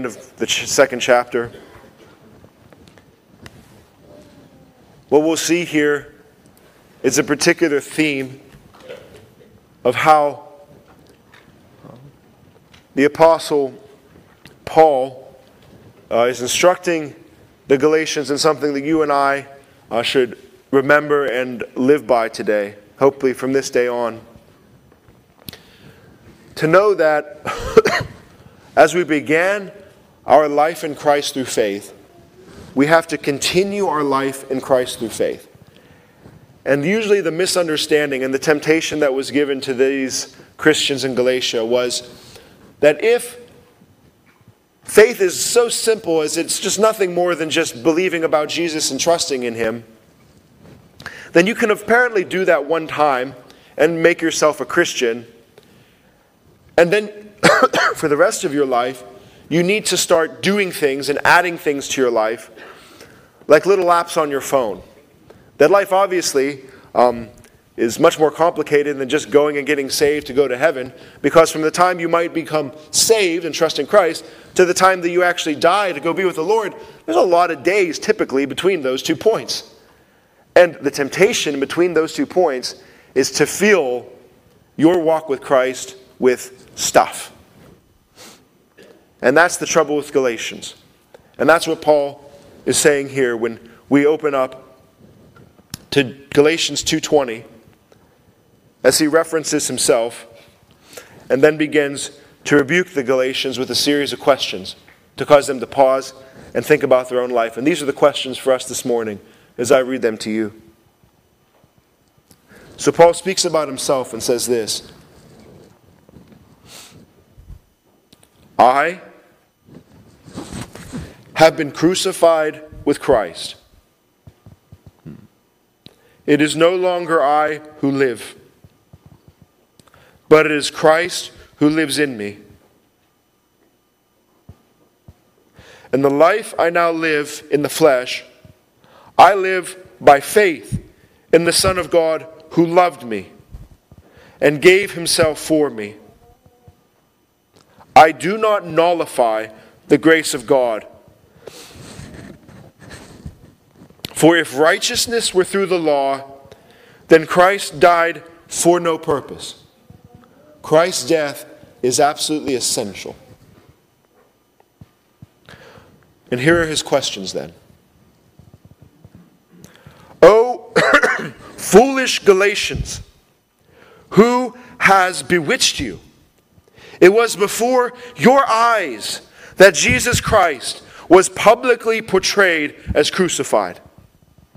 end of the ch- second chapter. What we'll see here is a particular theme of how the Apostle Paul uh, is instructing the Galatians in something that you and I uh, should remember and live by today, hopefully from this day on. To know that as we began our life in Christ through faith, we have to continue our life in Christ through faith. And usually, the misunderstanding and the temptation that was given to these Christians in Galatia was that if faith is so simple as it's just nothing more than just believing about Jesus and trusting in Him, then you can apparently do that one time and make yourself a Christian. And then for the rest of your life, you need to start doing things and adding things to your life, like little apps on your phone. That life obviously um, is much more complicated than just going and getting saved to go to heaven, because from the time you might become saved and trust in Christ to the time that you actually die to go be with the Lord, there's a lot of days typically between those two points. And the temptation between those two points is to fill your walk with Christ with stuff. And that's the trouble with Galatians. And that's what Paul is saying here when we open up to Galatians 2:20 as he references himself and then begins to rebuke the Galatians with a series of questions to cause them to pause and think about their own life. And these are the questions for us this morning as I read them to you. So Paul speaks about himself and says this I have been crucified with Christ. It is no longer I who live, but it is Christ who lives in me. And the life I now live in the flesh, I live by faith in the Son of God who loved me and gave himself for me. I do not nullify the grace of God. For if righteousness were through the law, then Christ died for no purpose. Christ's death is absolutely essential. And here are his questions then. Oh, foolish Galatians, who has bewitched you? It was before your eyes that Jesus Christ was publicly portrayed as crucified.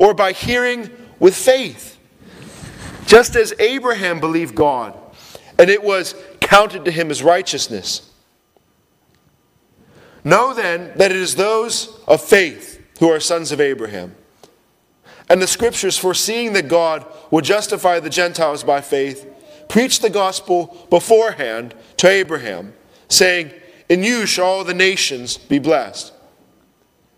or by hearing with faith. Just as Abraham believed God, and it was counted to him as righteousness. Know then that it is those of faith who are sons of Abraham. And the scriptures, foreseeing that God would justify the Gentiles by faith, preached the gospel beforehand to Abraham, saying, In you shall all the nations be blessed.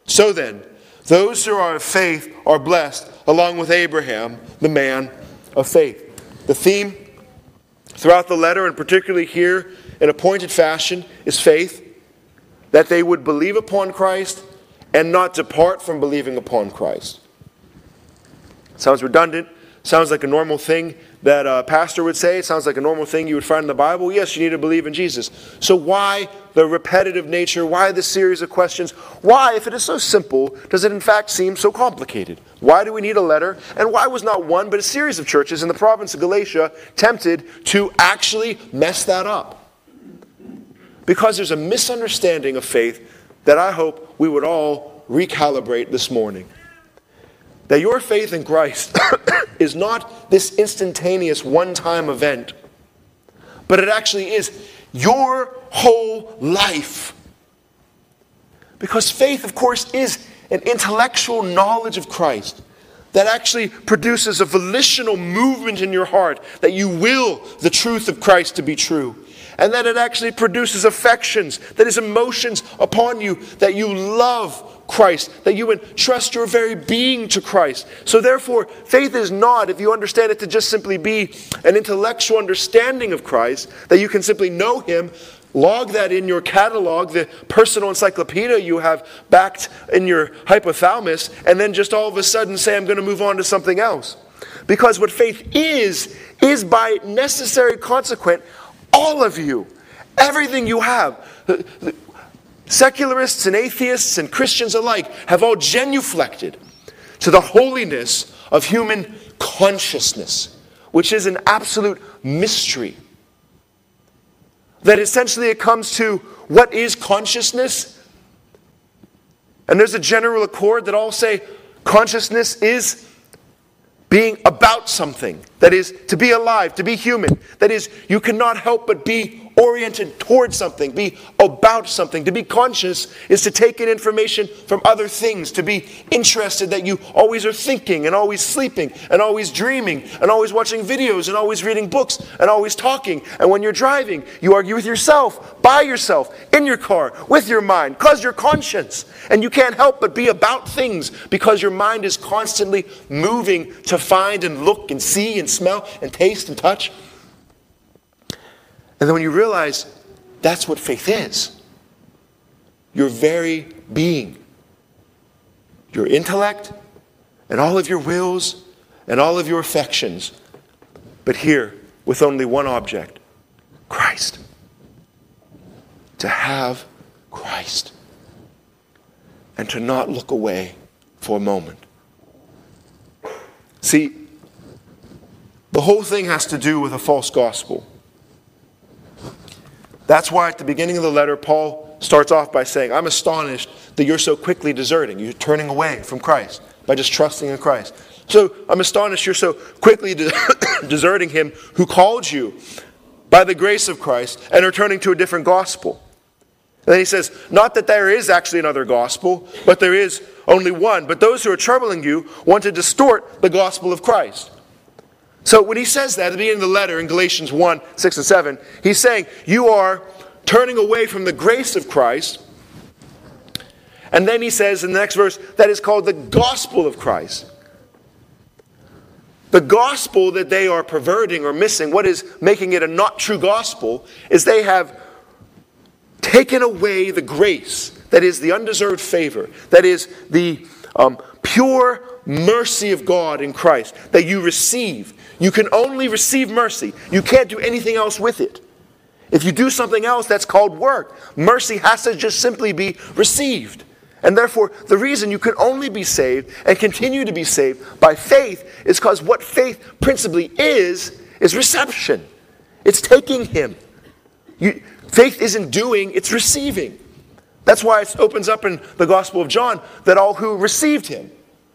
So then, those who are of faith are blessed, along with Abraham, the man of faith. The theme throughout the letter, and particularly here in a pointed fashion, is faith. That they would believe upon Christ and not depart from believing upon Christ. Sounds redundant, sounds like a normal thing that a pastor would say. It sounds like a normal thing you would find in the Bible. Yes, you need to believe in Jesus. So, why the repetitive nature? Why the series of questions? Why, if it is so simple, does it in fact seem so complicated? Why do we need a letter? And why was not one but a series of churches in the province of Galatia tempted to actually mess that up? Because there's a misunderstanding of faith that I hope we would all recalibrate this morning that your faith in Christ is not this instantaneous one time event, but it actually is your whole life. Because faith, of course, is an intellectual knowledge of Christ that actually produces a volitional movement in your heart that you will the truth of Christ to be true. And that it actually produces affections, that is emotions upon you, that you love Christ, that you entrust your very being to Christ. So, therefore, faith is not, if you understand it to just simply be an intellectual understanding of Christ, that you can simply know Him, Log that in your catalog, the personal encyclopedia you have backed in your hypothalamus, and then just all of a sudden say, I'm going to move on to something else. Because what faith is, is by necessary consequent, all of you, everything you have. Secularists and atheists and Christians alike have all genuflected to the holiness of human consciousness, which is an absolute mystery that essentially it comes to what is consciousness? And there's a general accord that all say consciousness is being about something. That is, to be alive, to be human. That is, you cannot help but be oriented towards something, be about something. To be conscious is to take in information from other things, to be interested that you always are thinking and always sleeping and always dreaming and always watching videos and always reading books and always talking. And when you're driving, you argue with yourself, by yourself, in your car, with your mind, because you're conscious. And you can't help but be about things because your mind is constantly moving to find and look and see and smell and taste and touch. And then when you realize that's what faith is your very being, your intellect, and all of your wills, and all of your affections, but here with only one object Christ. To have Christ. And to not look away for a moment. See, the whole thing has to do with a false gospel. That's why at the beginning of the letter, Paul starts off by saying, I'm astonished that you're so quickly deserting. You're turning away from Christ by just trusting in Christ. So I'm astonished you're so quickly de- deserting him who called you by the grace of Christ and are turning to a different gospel. And then he says, Not that there is actually another gospel, but there is only one. But those who are troubling you want to distort the gospel of Christ. So when he says that at the beginning of the letter in Galatians 1 6 and 7, he's saying, You are turning away from the grace of Christ. And then he says in the next verse, that is called the gospel of Christ. The gospel that they are perverting or missing, what is making it a not true gospel, is they have taken away the grace that is the undeserved favor, that is the um, pure mercy of God in Christ that you receive you can only receive mercy. You can't do anything else with it. If you do something else, that's called work. Mercy has to just simply be received. And therefore, the reason you can only be saved and continue to be saved by faith is because what faith principally is, is reception. It's taking Him. You, faith isn't doing, it's receiving. That's why it opens up in the Gospel of John that all who received Him,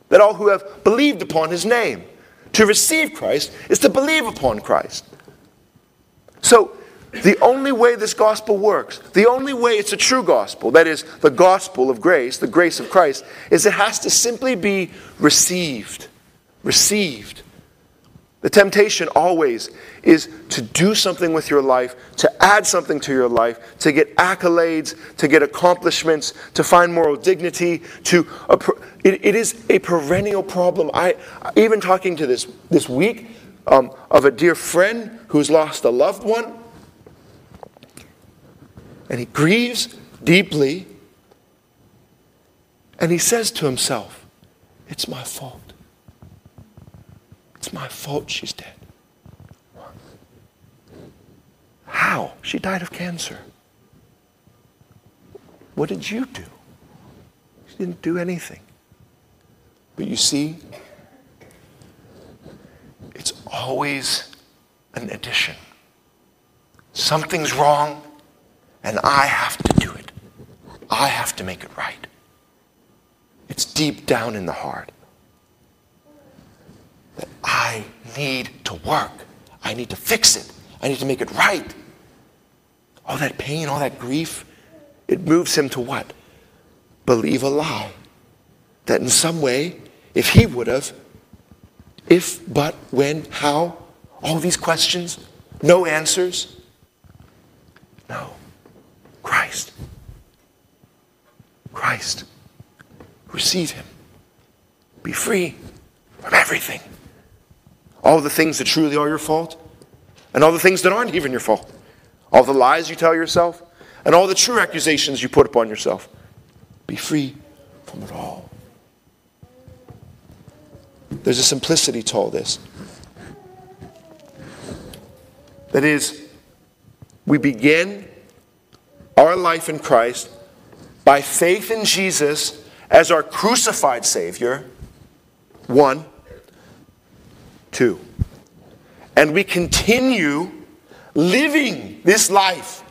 that all who have believed upon His name, to receive Christ is to believe upon Christ. So, the only way this gospel works, the only way it's a true gospel, that is, the gospel of grace, the grace of Christ, is it has to simply be received. Received. The temptation always is to do something with your life, to add something to your life, to get accolades, to get accomplishments, to find moral dignity. To it, it is a perennial problem. I even talking to this this week um, of a dear friend who's lost a loved one, and he grieves deeply, and he says to himself, "It's my fault." It's my fault she's dead. How? She died of cancer. What did you do? She didn't do anything. But you see, it's always an addition. Something's wrong, and I have to do it. I have to make it right. It's deep down in the heart I need to work. I need to fix it. I need to make it right. All that pain, all that grief, it moves him to what? believe a lie. That in some way, if he would have, if, but, when, how, all these questions, no answers. No. Christ. Christ. Receive him. Be free from everything. All the things that truly are your fault, and all the things that aren't even your fault. All the lies you tell yourself, and all the true accusations you put upon yourself. Be free from it all. There's a simplicity to all this. That is, we begin our life in Christ by faith in Jesus as our crucified Savior. One. And we continue living this life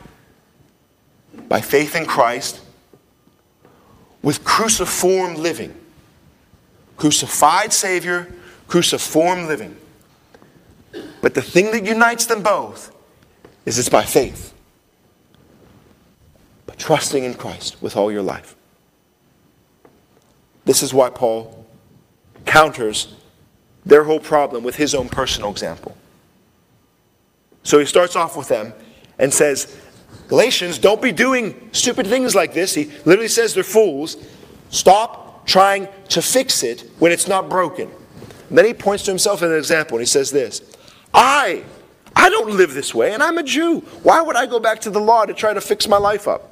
by faith in Christ with cruciform living. Crucified Savior, cruciform living. But the thing that unites them both is it's by faith, by trusting in Christ with all your life. This is why Paul counters their whole problem with his own personal example. So he starts off with them and says, Galatians, don't be doing stupid things like this. He literally says they're fools. Stop trying to fix it when it's not broken. And then he points to himself as an example and he says this I, I don't live this way and I'm a Jew. Why would I go back to the law to try to fix my life up?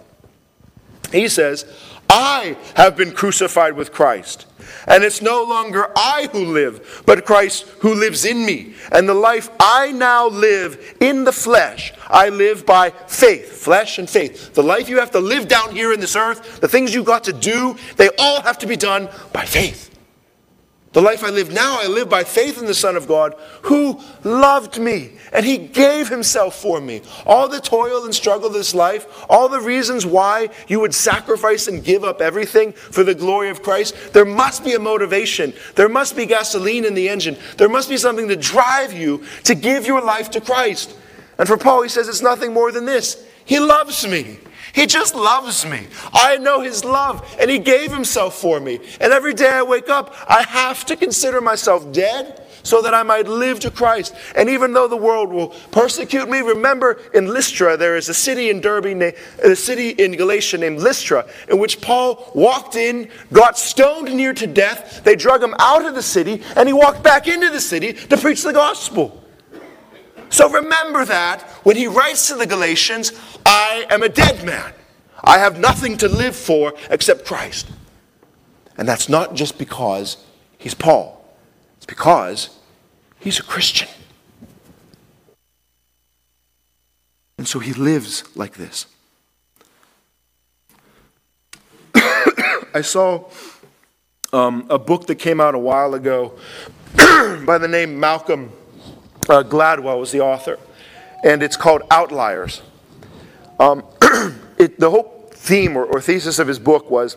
He says, I have been crucified with Christ. And it's no longer I who live, but Christ who lives in me. And the life I now live in the flesh, I live by faith, flesh and faith. The life you have to live down here in this earth, the things you've got to do, they all have to be done by faith. The life I live now, I live by faith in the Son of God who loved me and he gave himself for me. All the toil and struggle of this life, all the reasons why you would sacrifice and give up everything for the glory of Christ, there must be a motivation. There must be gasoline in the engine. There must be something to drive you to give your life to Christ. And for Paul, he says it's nothing more than this He loves me. He just loves me. I know His love, and He gave Himself for me. And every day I wake up, I have to consider myself dead so that I might live to Christ. And even though the world will persecute me, remember in Lystra, there is a city in Derbe, a city in Galatia named Lystra, in which Paul walked in, got stoned near to death. They drug him out of the city, and he walked back into the city to preach the gospel. So remember that when he writes to the Galatians, I am a dead man. I have nothing to live for except Christ. And that's not just because he's Paul, it's because he's a Christian. And so he lives like this. I saw um, a book that came out a while ago by the name Malcolm uh, Gladwell was the author, and it's called Outliers. Um, it, the whole theme or, or, thesis of his book was,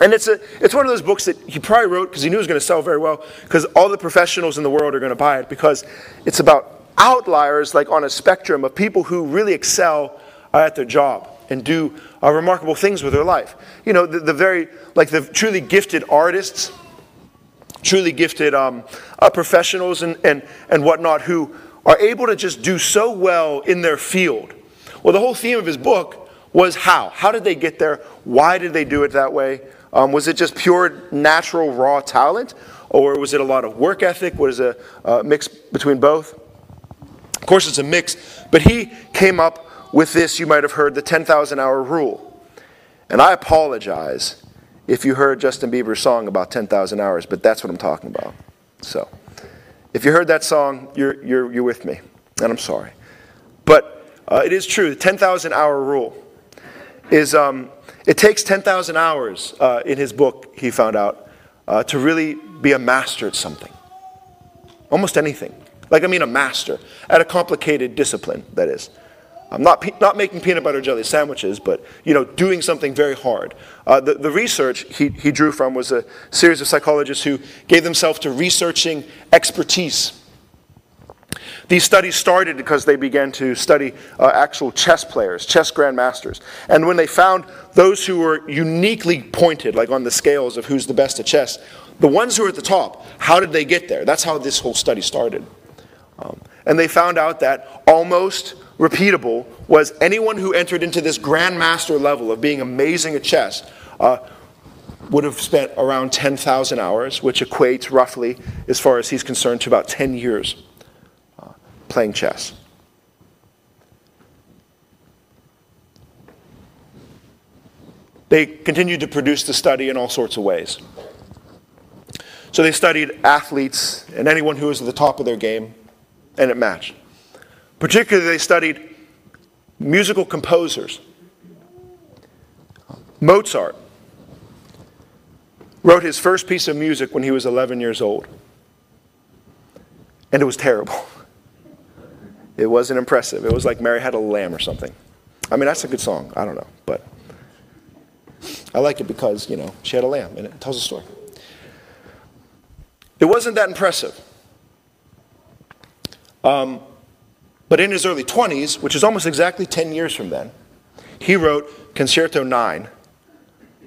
and it's, a, it's one of those books that he probably wrote because he knew it was going to sell very well, because all the professionals in the world are going to buy it, because it's about outliers, like on a spectrum of people who really excel at their job and do uh, remarkable things with their life. You know, the, the very, like the truly gifted artists truly gifted um, uh, professionals and, and, and whatnot who are able to just do so well in their field. Well, the whole theme of his book was how. How did they get there? Why did they do it that way? Um, was it just pure natural raw talent? Or was it a lot of work ethic? Was it a mix between both? Of course, it's a mix, but he came up with this, you might have heard, the 10,000 hour rule. And I apologize if you heard Justin Bieber's song about 10,000 hours, but that's what I'm talking about. So, if you heard that song, you're, you're, you're with me, and I'm sorry. But uh, it is true, the 10,000 hour rule is um, it takes 10,000 hours uh, in his book, he found out, uh, to really be a master at something. Almost anything. Like, I mean, a master at a complicated discipline, that is. I'm not, not making peanut butter jelly sandwiches, but you know, doing something very hard. Uh, the, the research he, he drew from was a series of psychologists who gave themselves to researching expertise. These studies started because they began to study uh, actual chess players, chess grandmasters. And when they found those who were uniquely pointed, like on the scales of who's the best at chess, the ones who are at the top, how did they get there? That's how this whole study started. Um, and they found out that almost repeatable was anyone who entered into this grandmaster level of being amazing at chess uh, would have spent around 10,000 hours, which equates roughly, as far as he's concerned, to about 10 years uh, playing chess. They continued to produce the study in all sorts of ways. So they studied athletes and anyone who was at the top of their game, and it matched. Particularly, they studied musical composers. Mozart wrote his first piece of music when he was 11 years old, and it was terrible. It wasn't impressive. It was like Mary Had a Lamb or something. I mean, that's a good song. I don't know, but I like it because, you know, she had a lamb and it tells a story. It wasn't that impressive. Um, but in his early 20s, which is almost exactly 10 years from then, he wrote Concerto 9,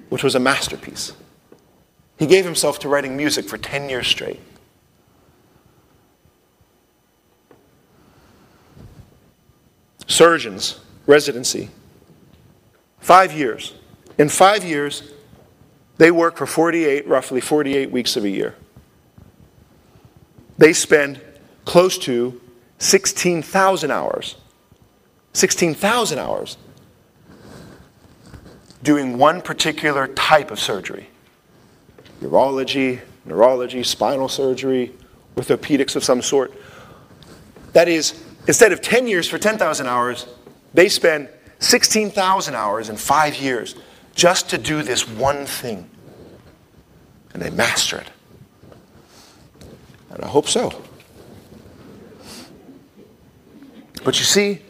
which was a masterpiece. He gave himself to writing music for 10 years straight. Surgeons, residency, five years. In five years, they work for 48, roughly 48 weeks of a year. They spend close to 16,000 hours, 16,000 hours doing one particular type of surgery urology, neurology, spinal surgery, orthopedics of some sort. That is, instead of 10 years for 10,000 hours, they spend 16,000 hours in five years just to do this one thing. And they master it. And I hope so. But you see,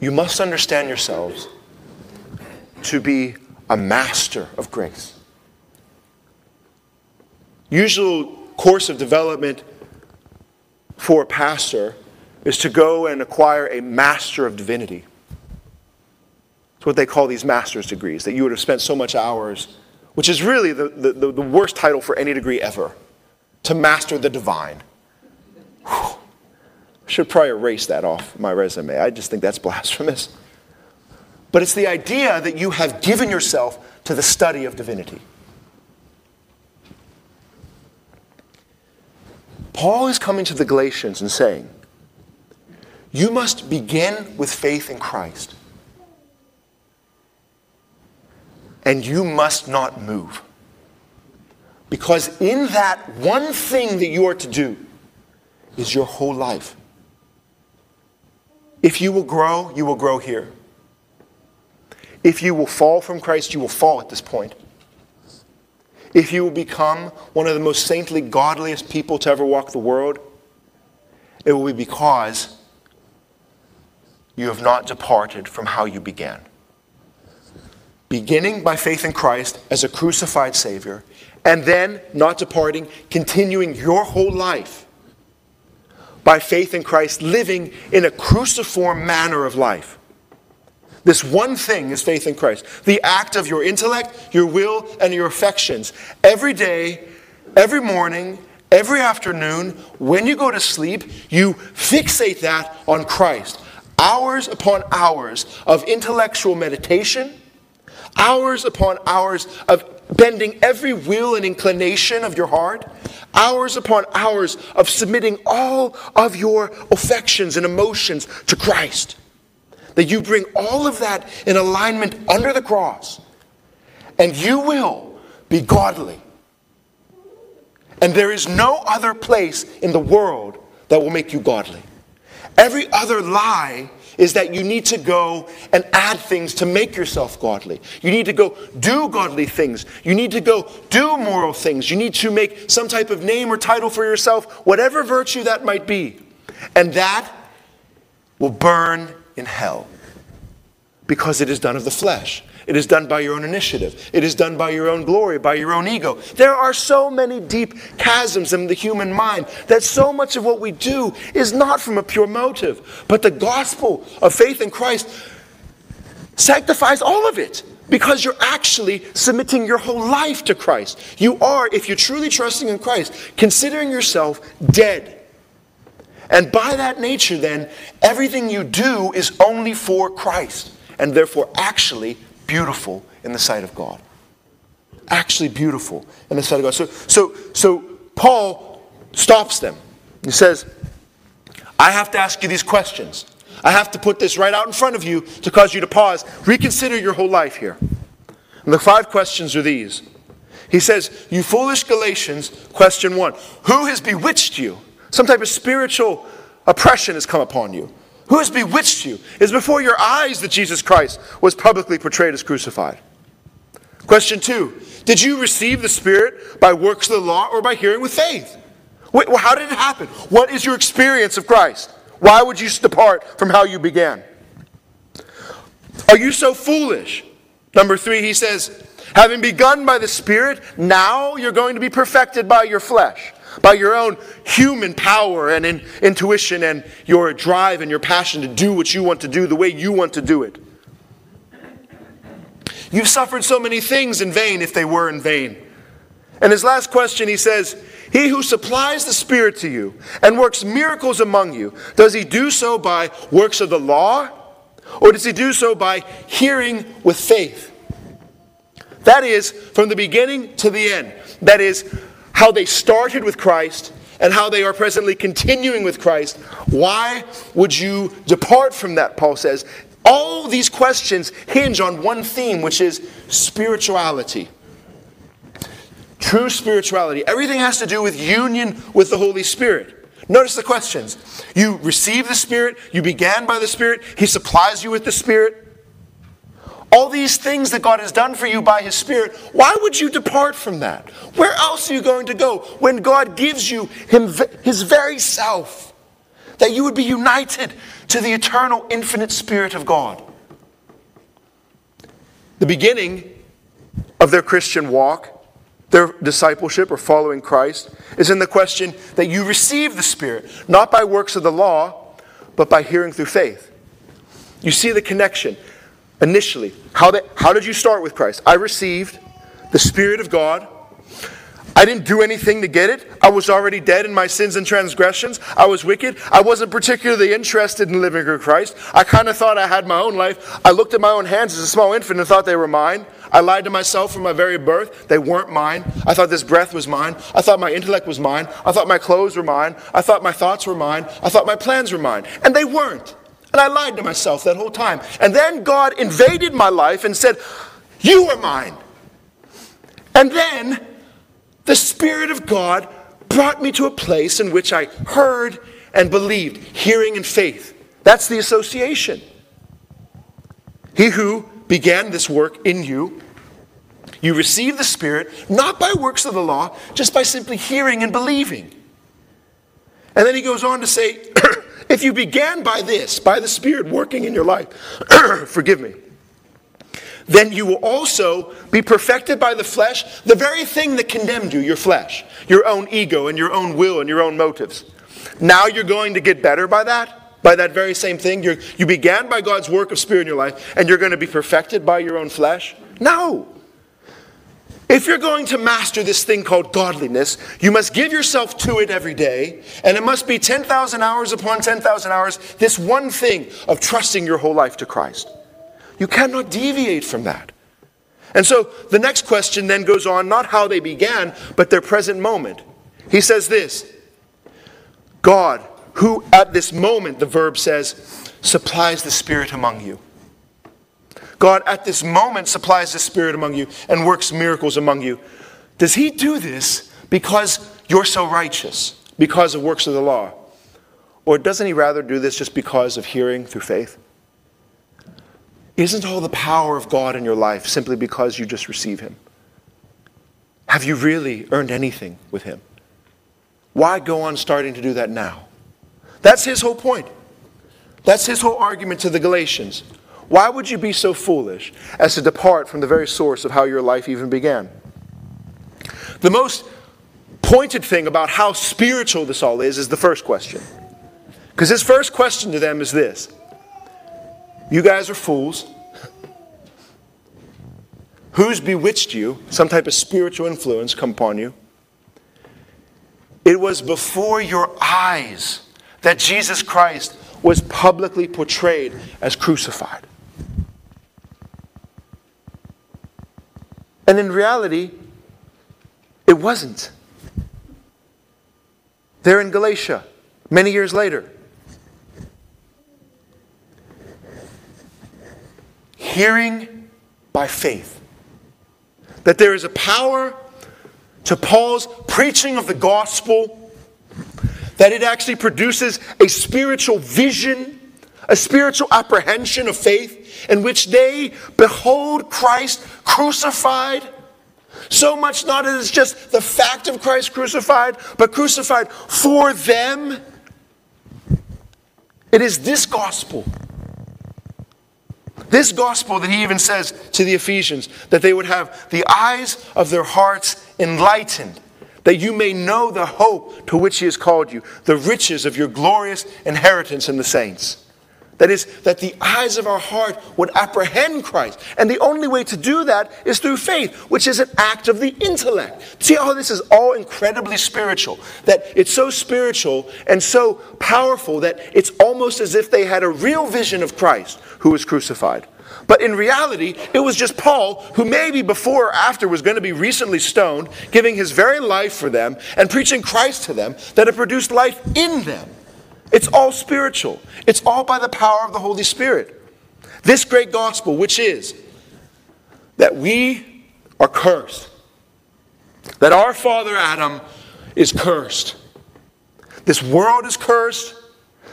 you must understand yourselves to be a master of grace. Usual course of development for a pastor is to go and acquire a master of divinity. It's what they call these master's degrees, that you would have spent so much hours, which is really the, the, the worst title for any degree ever to master the divine. Whew should probably erase that off my resume. I just think that's blasphemous. But it's the idea that you have given yourself to the study of divinity. Paul is coming to the Galatians and saying, You must begin with faith in Christ. And you must not move. Because in that one thing that you are to do is your whole life. If you will grow, you will grow here. If you will fall from Christ, you will fall at this point. If you will become one of the most saintly, godliest people to ever walk the world, it will be because you have not departed from how you began. Beginning by faith in Christ as a crucified Savior, and then not departing, continuing your whole life by faith in Christ, living in a cruciform manner of life. This one thing is faith in Christ. The act of your intellect, your will, and your affections. Every day, every morning, every afternoon, when you go to sleep, you fixate that on Christ. Hours upon hours of intellectual meditation, hours upon hours of bending every will and inclination of your heart, hours upon hours of submitting all of your affections and emotions to Christ. That you bring all of that in alignment under the cross, and you will be godly. And there is no other place in the world that will make you godly. Every other lie is that you need to go and add things to make yourself godly. You need to go do godly things. You need to go do moral things. You need to make some type of name or title for yourself, whatever virtue that might be. And that will burn in hell because it is done of the flesh. It is done by your own initiative. It is done by your own glory, by your own ego. There are so many deep chasms in the human mind that so much of what we do is not from a pure motive. But the gospel of faith in Christ sanctifies all of it because you're actually submitting your whole life to Christ. You are, if you're truly trusting in Christ, considering yourself dead. And by that nature, then, everything you do is only for Christ and therefore actually beautiful in the sight of God. Actually beautiful in the sight of God. So, so, so Paul stops them. He says, I have to ask you these questions. I have to put this right out in front of you to cause you to pause. Reconsider your whole life here. And the five questions are these. He says, You foolish Galatians, question one Who has bewitched you? Some type of spiritual oppression has come upon you. Who has bewitched you? It is before your eyes that Jesus Christ was publicly portrayed as crucified. Question two Did you receive the Spirit by works of the law or by hearing with faith? Wait, well, how did it happen? What is your experience of Christ? Why would you depart from how you began? Are you so foolish? Number three, he says, having begun by the Spirit, now you're going to be perfected by your flesh, by your own human power and in, intuition and your drive and your passion to do what you want to do the way you want to do it. You've suffered so many things in vain if they were in vain. And his last question, he says, he who supplies the Spirit to you and works miracles among you, does he do so by works of the law or does he do so by hearing with faith? That is, from the beginning to the end. That is, how they started with Christ and how they are presently continuing with Christ. Why would you depart from that, Paul says? All these questions hinge on one theme, which is spirituality. True spirituality. Everything has to do with union with the Holy Spirit. Notice the questions. You receive the Spirit, you began by the Spirit, He supplies you with the Spirit. All these things that God has done for you by His Spirit, why would you depart from that? Where else are you going to go when God gives you him, His very self? That you would be united to the eternal, infinite Spirit of God. The beginning of their Christian walk their discipleship or following Christ is in the question that you receive the Spirit, not by works of the law, but by hearing through faith. You see the connection initially. How, how did you start with Christ? I received the Spirit of God. I didn't do anything to get it. I was already dead in my sins and transgressions. I was wicked. I wasn't particularly interested in living for Christ. I kind of thought I had my own life. I looked at my own hands as a small infant and thought they were mine. I lied to myself from my very birth. They weren't mine. I thought this breath was mine. I thought my intellect was mine. I thought my clothes were mine. I thought my thoughts were mine. I thought my plans were mine. And they weren't. And I lied to myself that whole time. And then God invaded my life and said, You are mine. And then the Spirit of God brought me to a place in which I heard and believed, hearing and faith. That's the association. He who began this work in you. You receive the Spirit not by works of the law, just by simply hearing and believing. And then he goes on to say, if you began by this, by the Spirit working in your life, forgive me, then you will also be perfected by the flesh, the very thing that condemned you, your flesh, your own ego and your own will and your own motives. Now you're going to get better by that? by that very same thing? You're, you began by God's work of spirit in your life, and you're going to be perfected by your own flesh? No. If you're going to master this thing called godliness, you must give yourself to it every day, and it must be 10,000 hours upon 10,000 hours, this one thing of trusting your whole life to Christ. You cannot deviate from that. And so the next question then goes on not how they began, but their present moment. He says this God who at this moment, the verb says, supplies the Spirit among you. God at this moment supplies the Spirit among you and works miracles among you. Does He do this because you're so righteous, because of works of the law? Or doesn't He rather do this just because of hearing through faith? Isn't all the power of God in your life simply because you just receive Him? Have you really earned anything with Him? Why go on starting to do that now? That's his whole point. That's his whole argument to the Galatians. Why would you be so foolish as to depart from the very source of how your life even began? The most pointed thing about how spiritual this all is is the first question. Because his first question to them is this You guys are fools. Who's bewitched you? Some type of spiritual influence come upon you. It was before your eyes that Jesus Christ was publicly portrayed as crucified. And in reality, it wasn't. There in Galatia, many years later. Hearing by faith. That there is a power to Paul's preaching of the gospel, that it actually produces a spiritual vision, a spiritual apprehension of faith, in which they behold Christ crucified. So much not as just the fact of Christ crucified, but crucified for them. It is this gospel. This gospel that he even says to the Ephesians that they would have the eyes of their hearts enlightened, that you may know the hope to which he has called you, the riches of your glorious inheritance in the saints. That is, that the eyes of our heart would apprehend Christ. And the only way to do that is through faith, which is an act of the intellect. See how this is all incredibly spiritual? That it's so spiritual and so powerful that it's almost as if they had a real vision of Christ who was crucified. But in reality, it was just Paul, who maybe before or after was going to be recently stoned, giving his very life for them and preaching Christ to them, that had produced life in them. It's all spiritual, it's all by the power of the Holy Spirit. This great gospel, which is that we are cursed, that our father Adam is cursed. This world is cursed.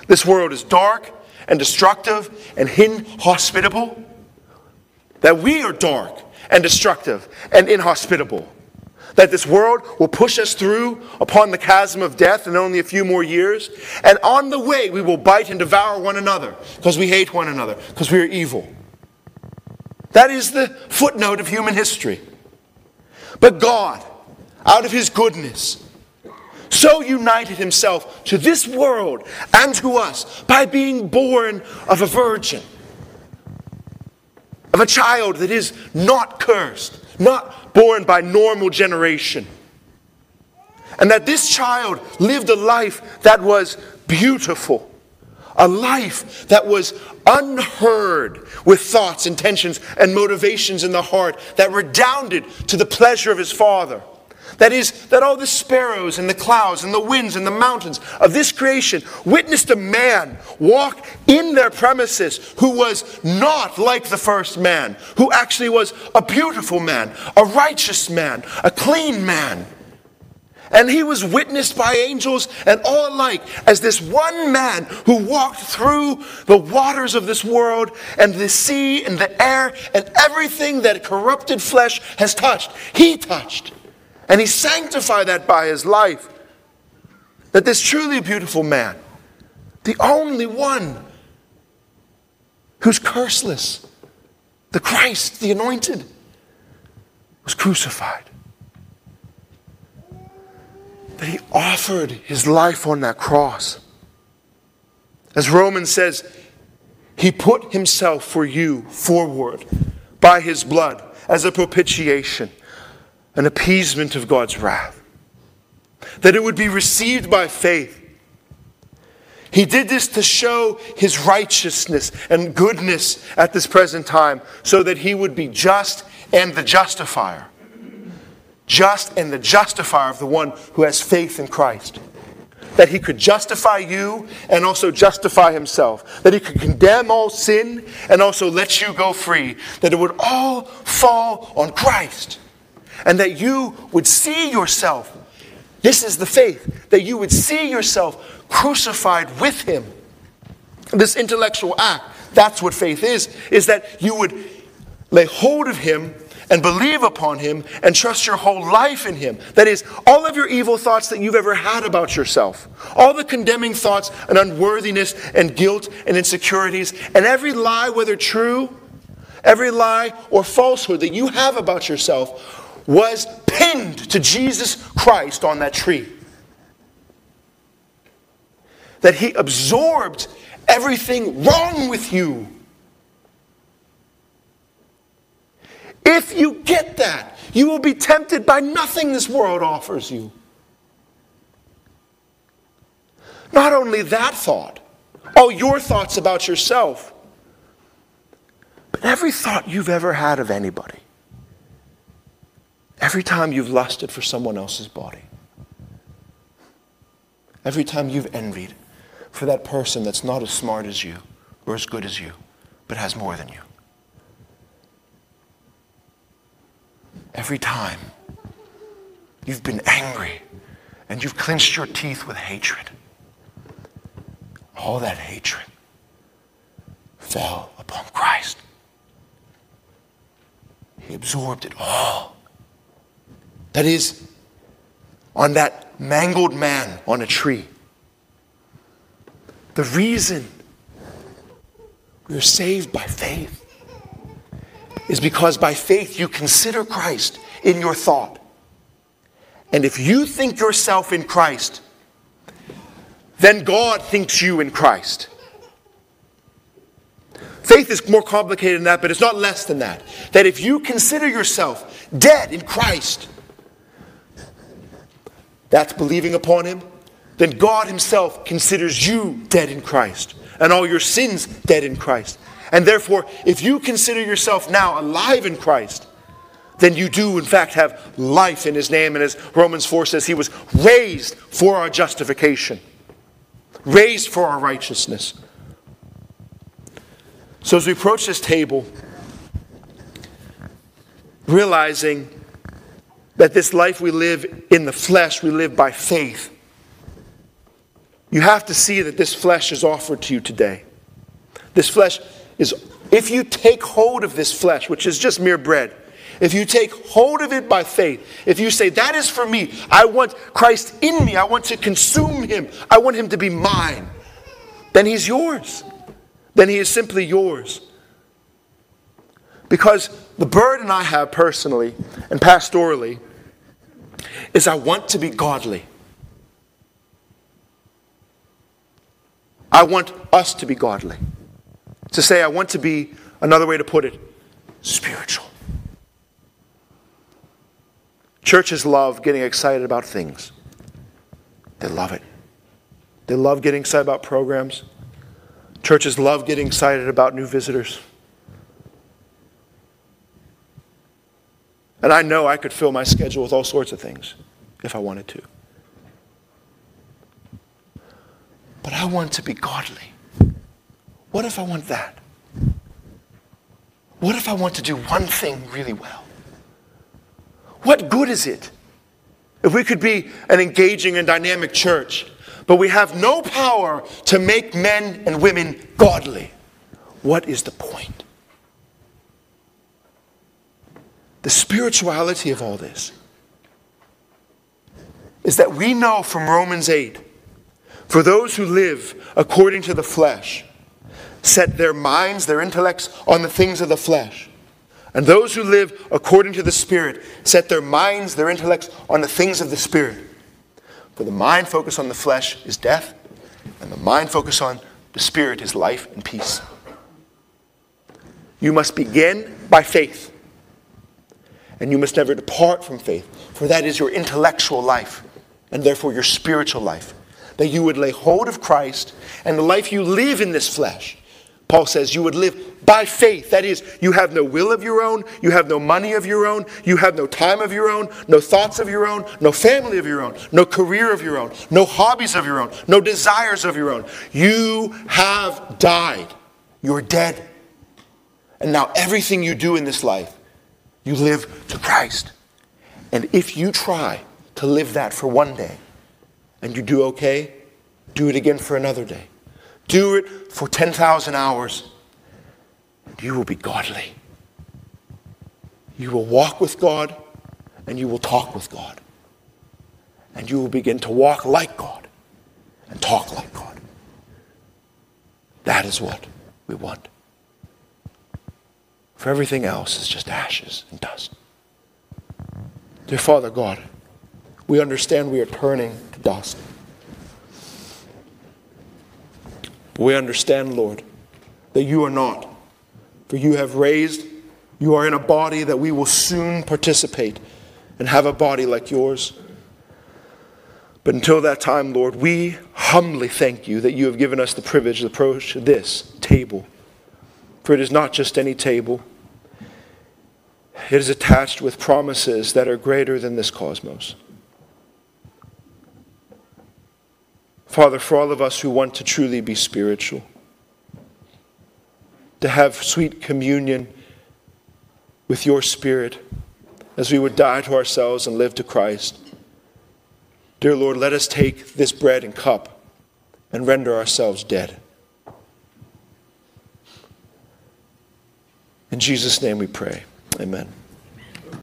This world is dark and destructive and inhospitable. That we are dark and destructive and inhospitable that this world will push us through upon the chasm of death in only a few more years. And on the way, we will bite and devour one another because we hate one another, because we are evil. That is the footnote of human history. But God, out of His goodness, so united Himself to this world and to us by being born of a virgin, of a child that is not cursed, not born by normal generation. And that this child lived a life that was beautiful, a life that was unheard with thoughts, intentions, and motivations in the heart that redounded to the pleasure of his father. That is, that all the sparrows and the clouds and the winds and the mountains of this creation witnessed a man walk in their premises who was not like the first man, who actually was a beautiful man, a righteous man, a clean man. And he was witnessed by angels and all alike as this one man who walked through the waters of this world and the sea and the air and everything that corrupted flesh has touched. He touched. And he sanctified that by his life. That this truly beautiful man, the only one who's curseless, the Christ, the anointed, was crucified. That he offered his life on that cross. As Romans says, he put himself for you forward by his blood as a propitiation an appeasement of God's wrath, that it would be received by faith. He did this to show his righteousness and goodness at this present time so that he would be just and the justifier. Just and the justifier of the one who has faith in Christ. That he could justify you and also justify himself. That he could condemn all sin and also let you go free. That it would all fall on Christ and that you would see yourself. This is the faith, that you would see yourself crucified with him. This intellectual act, that's what faith is, is that you would lay hold of him and believe upon Him and trust your whole life in Him. That is, all of your evil thoughts that you've ever had about yourself, all the condemning thoughts and unworthiness and guilt and insecurities, and every lie, whether true, every lie or falsehood that you have about yourself, was pinned to Jesus Christ on that tree. That He absorbed everything wrong with you If you get that, you will be tempted by nothing this world offers you. Not only that thought, all your thoughts about yourself, but every thought you've ever had of anybody. Every time you've lusted for someone else's body. Every time you've envied for that person that's not as smart as you or as good as you, but has more than you. Every time you've been angry and you've clenched your teeth with hatred, all that hatred fell upon Christ. He absorbed it all. That is, on that mangled man on a tree. The reason we are saved by faith is because by faith you consider Christ in your thought. And if you think yourself in Christ, then God thinks you in Christ. Faith is more complicated than that, but it's not less than that. That if you consider yourself dead in Christ, that's believing upon Him, then God Himself considers you dead in Christ and all your sins dead in Christ. And therefore, if you consider yourself now alive in Christ, then you do, in fact, have life in his name. And as Romans 4 says, he was raised for our justification, raised for our righteousness. So as we approach this table, realizing that this life we live in the flesh, we live by faith, you have to see that this flesh is offered to you today. This flesh is if you take hold of this flesh, which is just mere bread, if you take hold of it by faith, if you say, That is for me, I want Christ in me, I want to consume him, I want him to be mine, then he's yours. Then he is simply yours. Because the burden I have personally and pastorally is I want to be godly. I want us to be godly. To say, I want to be, another way to put it, spiritual. Churches love getting excited about things. They love it. They love getting excited about programs. Churches love getting excited about new visitors. And I know I could fill my schedule with all sorts of things if I wanted to. But I want to be godly. What if I want that? What if I want to do one thing really well? What good is it if we could be an engaging and dynamic church, but we have no power to make men and women godly? What is the point? The spirituality of all this is that we know from Romans 8 for those who live according to the flesh, set their minds, their intellects on the things of the flesh. And those who live according to the Spirit set their minds, their intellects on the things of the Spirit. For the mind focused on the flesh is death, and the mind focused on the Spirit is life and peace. You must begin by faith, and you must never depart from faith, for that is your intellectual life, and therefore your spiritual life. That you would lay hold of Christ and the life you live in this flesh Paul says you would live by faith. That is, you have no will of your own, you have no money of your own, you have no time of your own, no thoughts of your own, no family of your own, no career of your own, no hobbies of your own, no desires of your own. You have died. You're dead. And now everything you do in this life, you live to Christ. And if you try to live that for one day and you do okay, do it again for another day. Do it for 10,000 hours, and you will be godly. you will walk with God and you will talk with God. And you will begin to walk like God and talk like God. That is what we want. For everything else is just ashes and dust. Dear Father God, we understand we are turning to dust. We understand, Lord, that you are not. For you have raised, you are in a body that we will soon participate and have a body like yours. But until that time, Lord, we humbly thank you that you have given us the privilege to approach this table. For it is not just any table, it is attached with promises that are greater than this cosmos. Father, for all of us who want to truly be spiritual, to have sweet communion with your Spirit as we would die to ourselves and live to Christ. Dear Lord, let us take this bread and cup and render ourselves dead. In Jesus' name we pray. Amen.